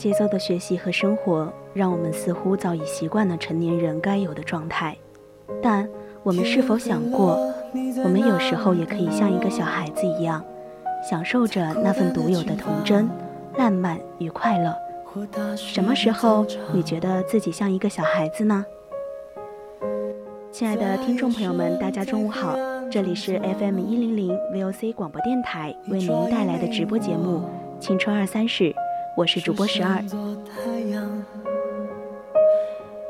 节奏的学习和生活，让我们似乎早已习惯了成年人该有的状态。但我们是否想过，我们有时候也可以像一个小孩子一样，享受着那份独有的童真、烂漫与快乐？什么时候你觉得自己像一个小孩子呢？亲爱的听众朋友们，大家中午好，这里是 FM 一零零 VOC 广播电台为您带来的直播节目《青春二三事》。我是主播十二。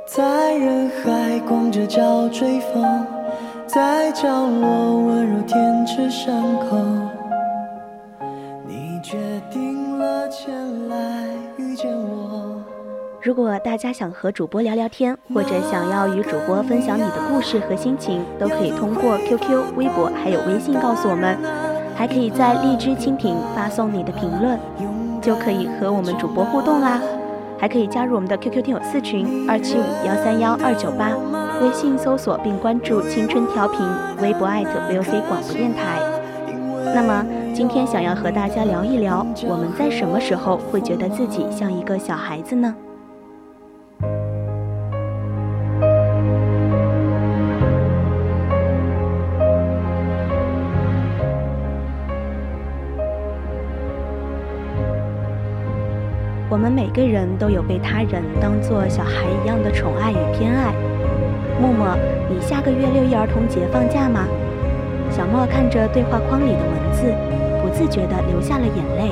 在人海光着脚追风，在角落温柔舔舐伤口。你决定了前来遇见我。如果大家想和主播聊聊天，或者想要与主播分享你的故事和心情，都可以通过 QQ、微博还有微信告诉我们，还可以在荔枝蜻蜓发送你的评论。就可以和我们主播互动啦，还可以加入我们的 QQ 听友四群二七五幺三幺二九八，微信搜索并关注青春调频，微博艾特 VOC 广播电台。那么今天想要和大家聊一聊，我们在什么时候会觉得自己像一个小孩子呢？我们每个人都有被他人当做小孩一样的宠爱与偏爱。默默，你下个月六一儿童节放假吗？小莫看着对话框里的文字，不自觉地流下了眼泪，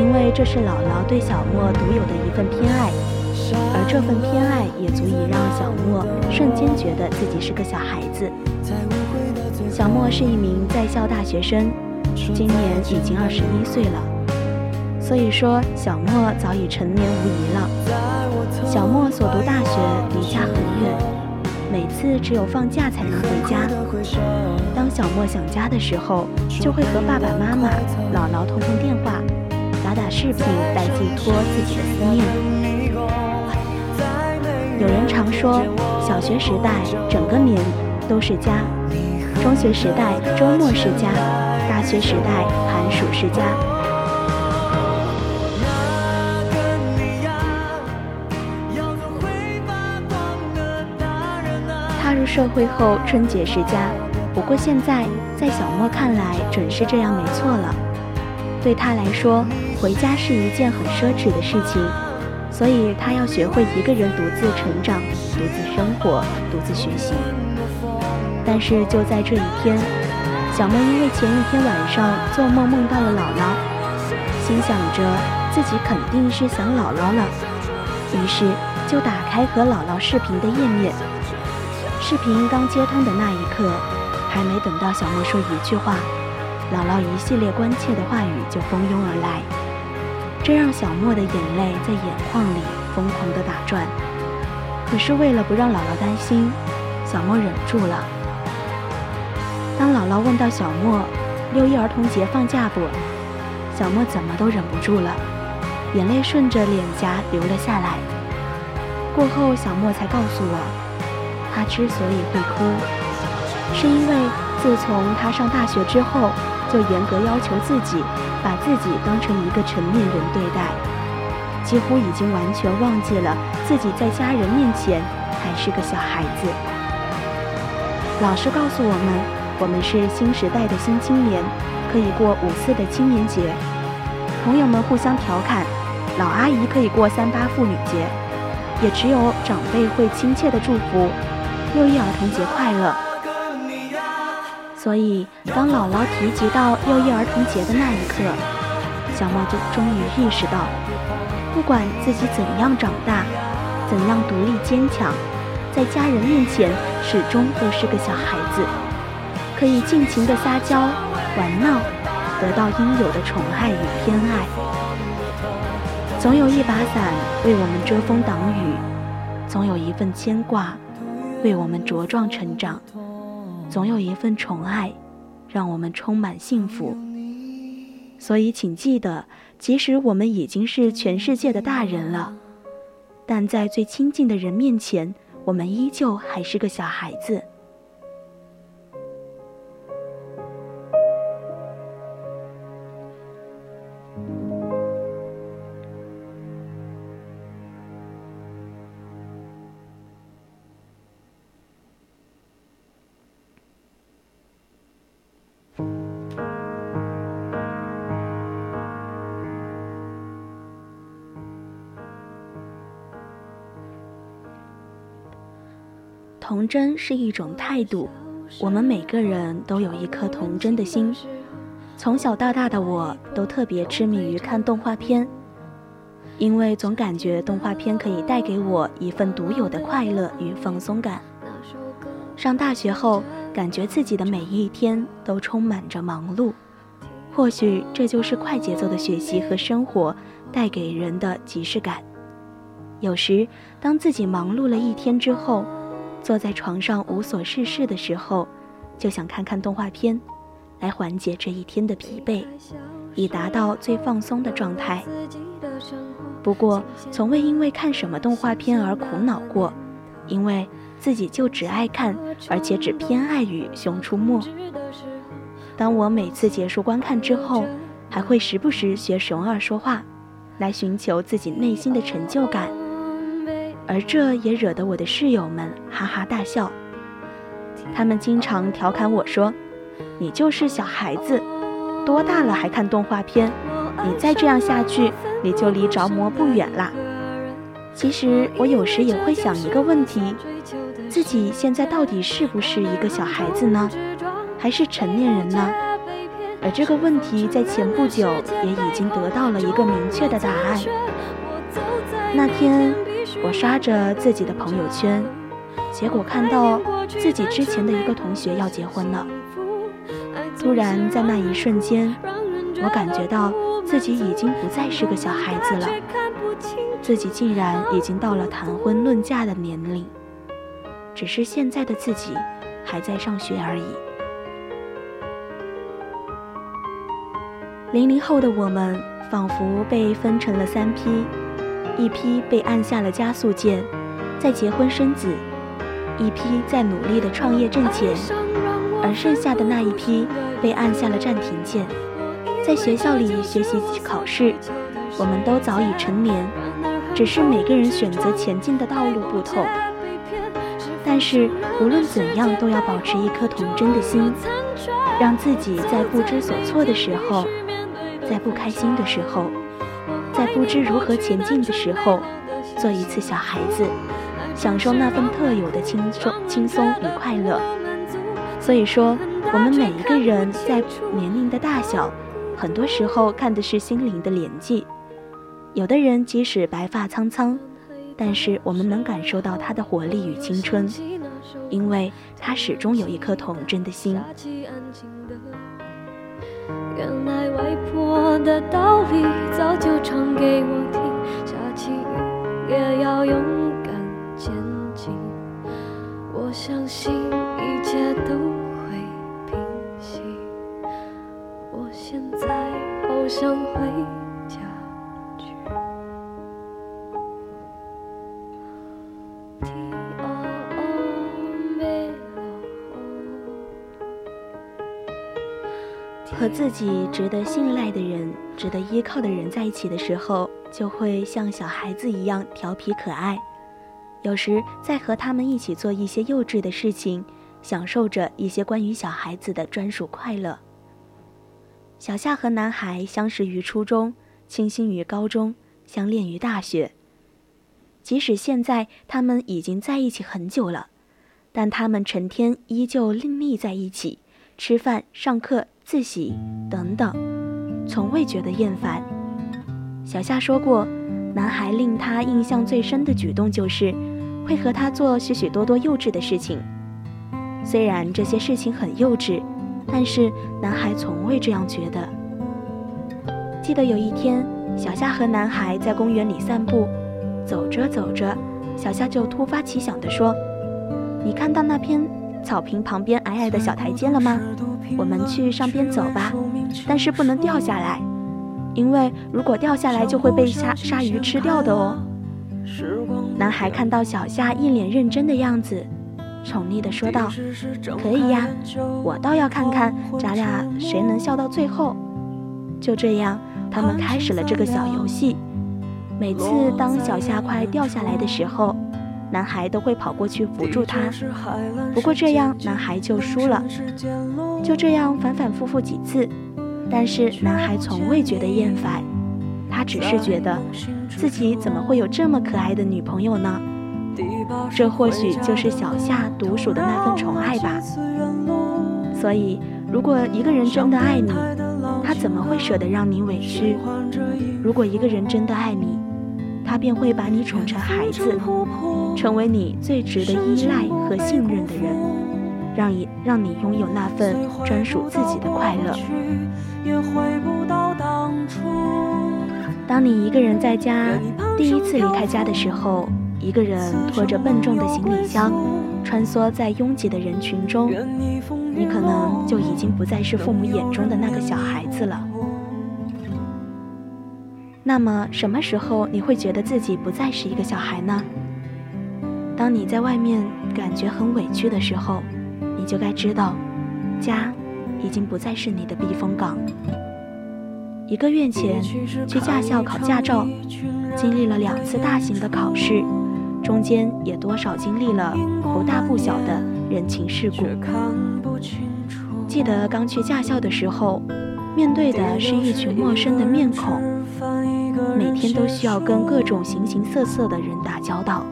因为这是姥姥对小莫独有的一份偏爱，而这份偏爱也足以让小莫瞬间觉得自己是个小孩子。小莫是一名在校大学生，今年已经二十一岁了。所以说，小莫早已成年无疑了。小莫所读大学离家很远，每次只有放假才能回家。当小莫想家的时候，就会和爸爸妈妈、姥姥通通电话，打打视频来寄托自己的思念。有人常说，小学时代整个年都是家，中学时代周末是家，大学时代寒暑是家。踏入社会后，春节是家。不过现在，在小莫看来，准是这样没错了。对他来说，回家是一件很奢侈的事情，所以他要学会一个人独自成长、独自生活、独自学习。但是就在这一天，小莫因为前一天晚上做梦梦到了姥姥，心想着自己肯定是想姥姥了，于是就打开和姥姥视频的页面。视频刚接通的那一刻，还没等到小莫说一句话，姥姥一系列关切的话语就蜂拥而来，这让小莫的眼泪在眼眶里疯狂地打转。可是为了不让姥姥担心，小莫忍住了。当姥姥问到小莫六一儿童节放假不，小莫怎么都忍不住了，眼泪顺着脸颊流了下来。过后，小莫才告诉我。他之所以会哭，是因为自从他上大学之后，就严格要求自己，把自己当成一个成年人对待。几乎已经完全忘记了自己在家人面前还是个小孩子。老师告诉我们，我们是新时代的新青年，可以过五四的青年节。朋友们互相调侃，老阿姨可以过三八妇女节，也只有长辈会亲切的祝福六一儿童节快乐。所以，当姥姥提及到六一儿童节的那一刻，小莫就终于意识到，不管自己怎样长大，怎样独立坚强，在家人面前始终都是个小孩子，可以尽情的撒娇玩闹。得到应有的宠爱与偏爱，总有一把伞为我们遮风挡雨，总有一份牵挂为我们茁壮成长，总有一份宠爱让我们充满幸福。所以，请记得，即使我们已经是全世界的大人了，但在最亲近的人面前，我们依旧还是个小孩子。真是一种态度，我们每个人都有一颗童真的心。从小到大的我都特别痴迷于看动画片，因为总感觉动画片可以带给我一份独有的快乐与放松感。上大学后，感觉自己的每一天都充满着忙碌，或许这就是快节奏的学习和生活带给人的即视感。有时，当自己忙碌了一天之后，坐在床上无所事事的时候，就想看看动画片，来缓解这一天的疲惫，以达到最放松的状态。不过，从未因为看什么动画片而苦恼过，因为自己就只爱看，而且只偏爱于《熊出没》。当我每次结束观看之后，还会时不时学熊二说话，来寻求自己内心的成就感。而这也惹得我的室友们哈哈大笑。他们经常调侃我说：“你就是小孩子，多大了还看动画片？你再这样下去，你就离着魔不远啦。”其实我有时也会想一个问题：自己现在到底是不是一个小孩子呢，还是成年人呢？而这个问题在前不久也已经得到了一个明确的答案。那天。我刷着自己的朋友圈，结果看到自己之前的一个同学要结婚了。突然，在那一瞬间，我感觉到自己已经不再是个小孩子了，自己竟然已经到了谈婚论嫁的年龄，只是现在的自己还在上学而已。零零后的我们，仿佛被分成了三批。一批被按下了加速键，在结婚生子；一批在努力的创业挣钱，而剩下的那一批被按下了暂停键，在学校里学习考试。我们都早已成年，只是每个人选择前进的道路不同。但是无论怎样，都要保持一颗童真的心，让自己在不知所措的时候，在不开心的时候。不知如何前进的时候，做一次小孩子，享受那份特有的轻松、轻松与快乐。所以说，我们每一个人在年龄的大小，很多时候看的是心灵的年纪。有的人即使白发苍苍，但是我们能感受到他的活力与青春，因为他始终有一颗童真的心。原来外婆的道理早就唱给我听，下起雨也要勇敢前进。我相信一切都会平息。我现在好想回。和自己值得信赖的人、值得依靠的人在一起的时候，就会像小孩子一样调皮可爱，有时在和他们一起做一些幼稚的事情，享受着一些关于小孩子的专属快乐。小夏和男孩相识于初中，倾心于高中，相恋于大学。即使现在他们已经在一起很久了，但他们成天依旧另觅在一起，吃饭、上课、自喜等等，从未觉得厌烦。小夏说过，男孩令他印象最深的举动就是会和他做许许多多幼稚的事情。虽然这些事情很幼稚，但是男孩从未这样觉得。记得有一天，小夏和男孩在公园里散步。走着走着，小夏就突发奇想地说：“你看到那片草坪旁边矮矮的小台阶了吗？我们去上边走吧，但是不能掉下来，因为如果掉下来就会被鲨鲨鱼吃掉的哦。”男孩看到小夏一脸认真的样子，宠溺地说道：“可以呀，我倒要看看咱俩谁能笑到最后。”就这样，他们开始了这个小游戏。每次当小夏快掉下来的时候，男孩都会跑过去扶住她。不过这样，男孩就输了。就这样反反复复几次，但是男孩从未觉得厌烦，他只是觉得自己怎么会有这么可爱的女朋友呢？这或许就是小夏独属的那份宠爱吧。所以，如果一个人真的爱你，他怎么会舍得让你委屈？如果一个人真的爱你，他便会把你宠成孩子，成为你最值得依赖和信任的人，让你让你拥有那份专属自己的快乐。当你一个人在家，第一次离开家的时候，一个人拖着笨重的行李箱，穿梭在拥挤的人群中，你可能就已经不再是父母眼中的那个小孩子了。那么什么时候你会觉得自己不再是一个小孩呢？当你在外面感觉很委屈的时候，你就该知道，家已经不再是你的避风港。一个月前去驾校考驾照，经历了两次大型的考试，中间也多少经历了不大不小的人情世故。记得刚去驾校的时候，面对的是一群陌生的面孔。每天都需要跟各种形形色色的人打交道，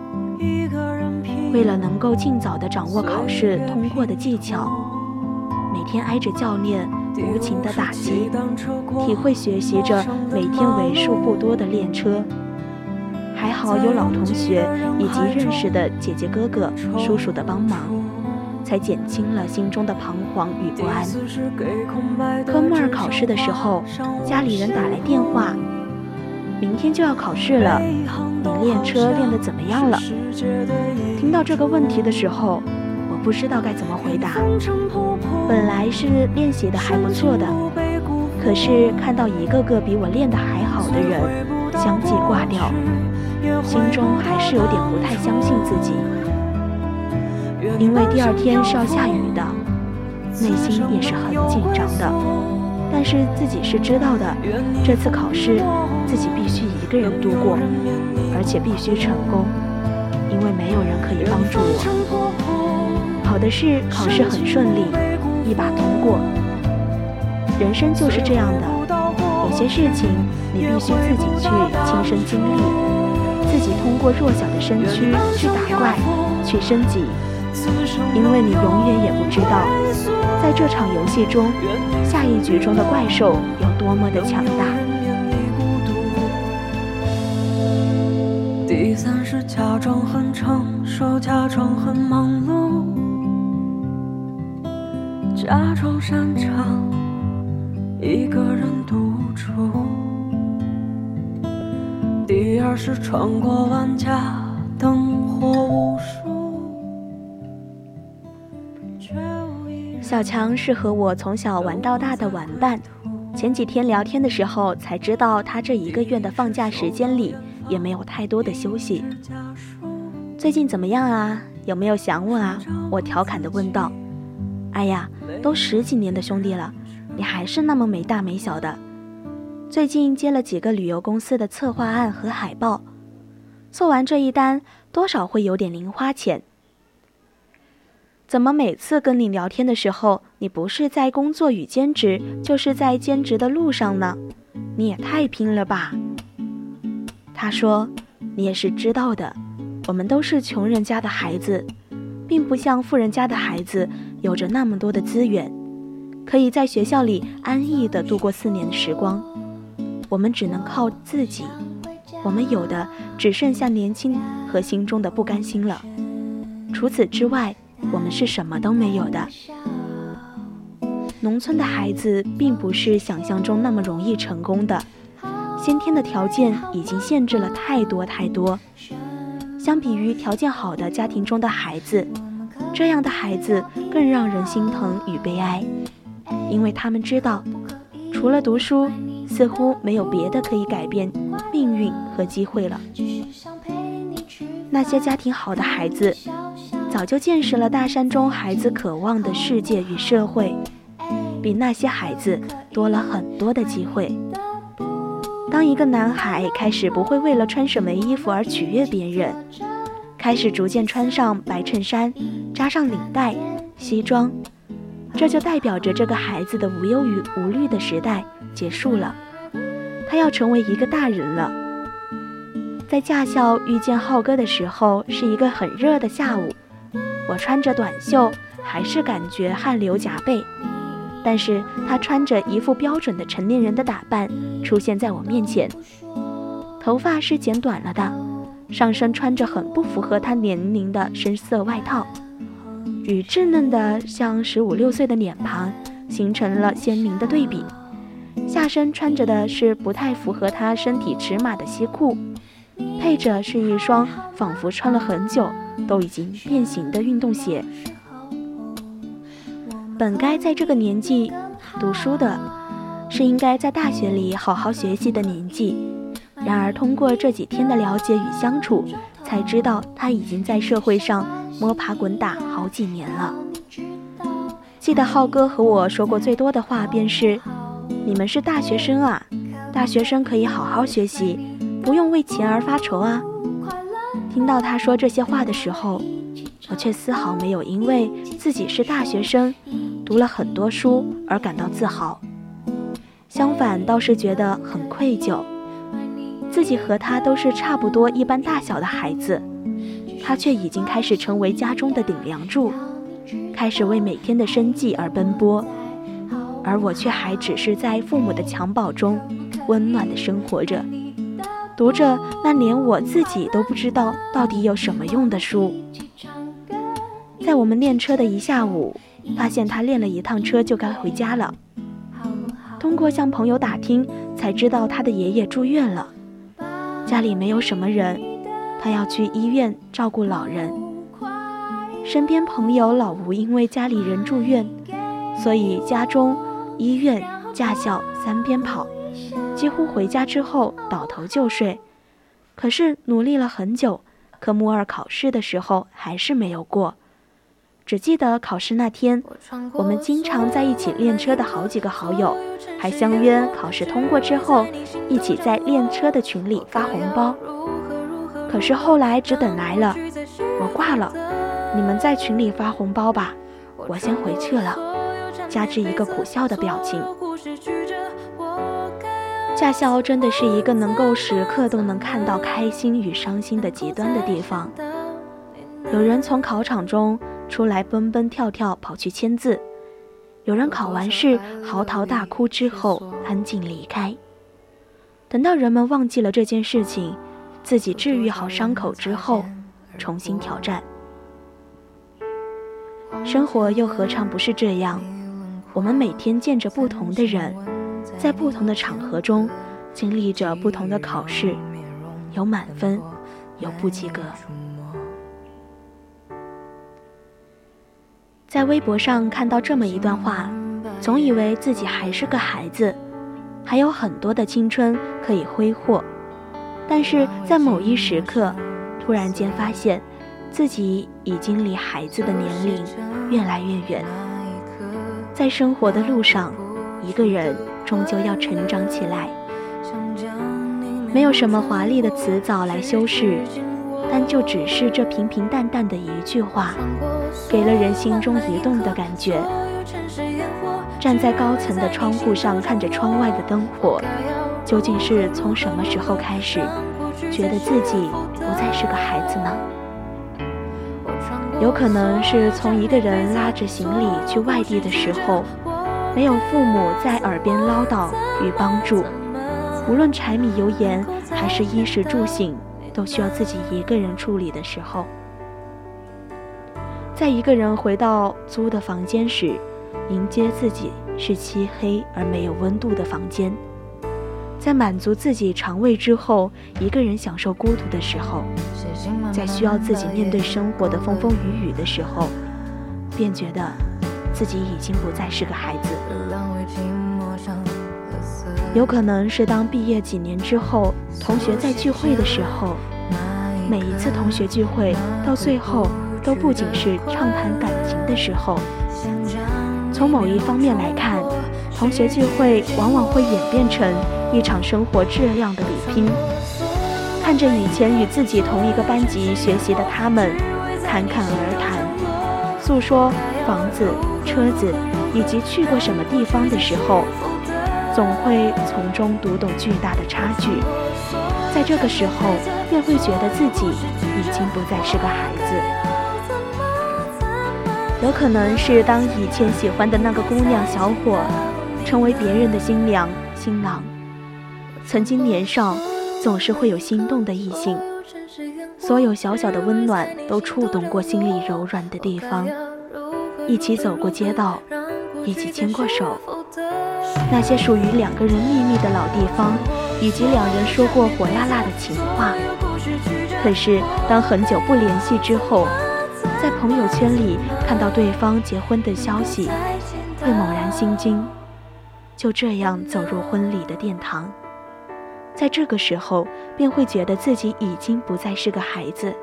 为了能够尽早的掌握考试通过的技巧，每天挨着教练无情的打击，体会学习着每天为数不多的练车。还好有老同学以及认识的姐姐哥哥叔叔的帮忙，才减轻了心中的彷徨与不安。科目二考试的时候，家里人打来电话。明天就要考试了，你练车练得怎么样了？听到这个问题的时候，我不知道该怎么回答。本来是练习的还不错的，可是看到一个个比我练得还好的人相继挂掉，心中还是有点不太相信自己。因为第二天是要下雨的，内心也是很紧张的。但是自己是知道的，这次考试自己必须一个人度过，而且必须成功，因为没有人可以帮助我。好的是考试很顺利，一把通过。人生就是这样的，有些事情你必须自己去亲身经历，自己通过弱小的身躯去打怪，去升级，因为你永远也不知道。在这场游戏中，下一局中的怪兽有多么的强大？第三是假装很成熟，假装很忙碌，假装擅长一个人独处。第二是穿过万家灯火无数。小强是和我从小玩到大的玩伴，前几天聊天的时候才知道，他这一个月的放假时间里也没有太多的休息。最近怎么样啊？有没有想我啊？我调侃的问道。哎呀，都十几年的兄弟了，你还是那么没大没小的。最近接了几个旅游公司的策划案和海报，做完这一单，多少会有点零花钱。怎么每次跟你聊天的时候，你不是在工作与兼职，就是在兼职的路上呢？你也太拼了吧！他说：“你也是知道的，我们都是穷人家的孩子，并不像富人家的孩子有着那么多的资源，可以在学校里安逸地度过四年的时光。我们只能靠自己，我们有的只剩下年轻和心中的不甘心了。除此之外。”我们是什么都没有的。农村的孩子并不是想象中那么容易成功的，先天的条件已经限制了太多太多。相比于条件好的家庭中的孩子，这样的孩子更让人心疼与悲哀，因为他们知道，除了读书，似乎没有别的可以改变命运和机会了。那些家庭好的孩子。早就见识了大山中孩子渴望的世界与社会，比那些孩子多了很多的机会。当一个男孩开始不会为了穿什么衣服而取悦别人，开始逐渐穿上白衬衫，扎上领带、西装，这就代表着这个孩子的无忧与无虑的时代结束了。他要成为一个大人了。在驾校遇见浩哥的时候，是一个很热的下午。我穿着短袖，还是感觉汗流浃背。但是他穿着一副标准的成年人的打扮出现在我面前，头发是剪短了的，上身穿着很不符合他年龄的深色外套，与稚嫩的像十五六岁的脸庞形成了鲜明的对比。下身穿着的是不太符合他身体尺码的西裤，配着是一双仿佛穿了很久。都已经变形的运动鞋，本该在这个年纪读书的，是应该在大学里好好学习的年纪。然而，通过这几天的了解与相处，才知道他已经在社会上摸爬滚打好几年了。记得浩哥和我说过最多的话，便是：“你们是大学生啊，大学生可以好好学习，不用为钱而发愁啊。”听到他说这些话的时候，我却丝毫没有因为自己是大学生，读了很多书而感到自豪，相反倒是觉得很愧疚。自己和他都是差不多一般大小的孩子，他却已经开始成为家中的顶梁柱，开始为每天的生计而奔波，而我却还只是在父母的襁褓中温暖的生活着。读着那连我自己都不知道到底有什么用的书，在我们练车的一下午，发现他练了一趟车就该回家了。通过向朋友打听，才知道他的爷爷住院了，家里没有什么人，他要去医院照顾老人。身边朋友老吴因为家里人住院，所以家中、医院、驾校三边跑。几乎回家之后倒头就睡，可是努力了很久，科目二考试的时候还是没有过。只记得考试那天，我们经常在一起练车的好几个好友，还相约考试通过之后，一起在练车的群里发红包。可是后来只等来了，我挂了，你们在群里发红包吧，我先回去了，加之一个苦笑的表情。驾校真的是一个能够时刻都能看到开心与伤心的极端的地方。有人从考场中出来蹦蹦跳跳跑去签字，有人考完试嚎啕大哭之后安静离开。等到人们忘记了这件事情，自己治愈好伤口之后，重新挑战。生活又何尝不是这样？我们每天见着不同的人。在不同的场合中，经历着不同的考试，有满分，有不及格。在微博上看到这么一段话，总以为自己还是个孩子，还有很多的青春可以挥霍，但是在某一时刻，突然间发现，自己已经离孩子的年龄越来越远。在生活的路上，一个人。终究要成长起来，没有什么华丽的辞藻来修饰，但就只是这平平淡淡的一句话，给了人心中一动的感觉。站在高层的窗户上看着窗外的灯火，究竟是从什么时候开始，觉得自己不再是个孩子呢？有可能是从一个人拉着行李去外地的时候，没有父母在耳边唠叨与帮助，无论柴米油盐还是衣食住行，都需要自己一个人处理的时候，在一个人回到租的房间时，迎接自己是漆黑而没有温度的房间。在满足自己肠胃之后，一个人享受孤独的时候，在需要自己面对生活的风风雨雨的时候，便觉得自己已经不再是个孩子。有可能是当毕业几年之后，同学在聚会的时候，每一次同学聚会到最后都不仅是畅谈感情的时候。从某一方面来看，同学聚会往往会演变成。一场生活质量的比拼，看着以前与自己同一个班级学习的他们侃侃而谈，诉说房子、车子以及去过什么地方的时候，总会从中读懂巨大的差距。在这个时候，便会觉得自己已经不再是个孩子。有可能是当以前喜欢的那个姑娘、小伙，成为别人的新娘、新郎。曾经年少，总是会有心动的异性，所有小小的温暖都触动过心里柔软的地方。一起走过街道，一起牵过手，那些属于两个人秘密的老地方，以及两人说过火辣辣的情话。可是当很久不联系之后，在朋友圈里看到对方结婚的消息，会猛然心惊，就这样走入婚礼的殿堂。在这个时候，便会觉得自己已经不再是个孩子。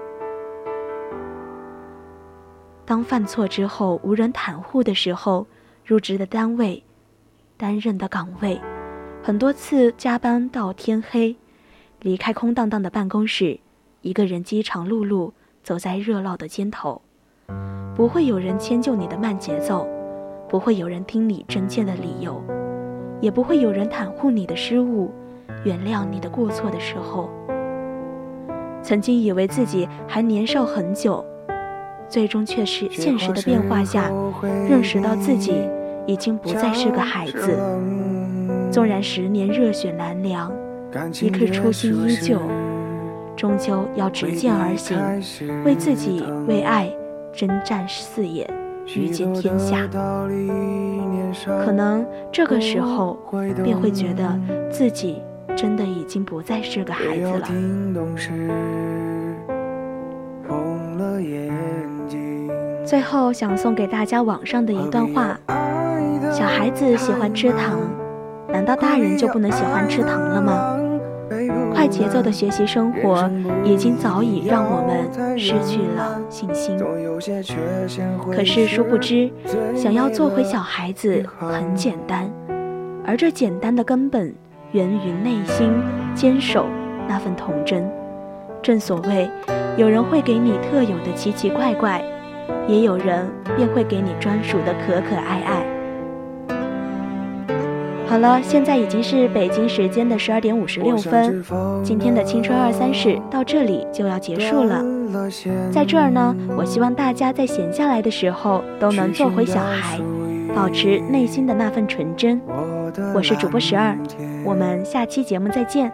当犯错之后无人袒护的时候，入职的单位，担任的岗位，很多次加班到天黑，离开空荡荡的办公室，一个人饥肠辘辘走在热闹的街头，不会有人迁就你的慢节奏，不会有人听你真切的理由，也不会有人袒护你的失误。原谅你的过错的时候，曾经以为自己还年少很久，最终却是现实的变化下，认识到自己已经不再是个孩子。纵然十年热血难凉，一颗初心依旧，终究要执剑而行，为自己为爱征战四野，御见天下。可能这个时候便会觉得自己。真的已经不再是个孩子了。最后想送给大家网上的一段话：小孩子喜欢吃糖，难道大人就不能喜欢吃糖了吗？快节奏的学习生活已经早已让我们失去了信心。可是殊不知，想要做回小孩子很简单，而这简单的根本。源于内心坚守那份童真。正所谓，有人会给你特有的奇奇怪怪，也有人便会给你专属的可可爱爱。好了，现在已经是北京时间的十二点五十六分，今天的青春二三事到这里就要结束了。在这儿呢，我希望大家在闲下来的时候都能做回小孩，保持内心的那份纯真。我是主播十二，我们下期节目再见。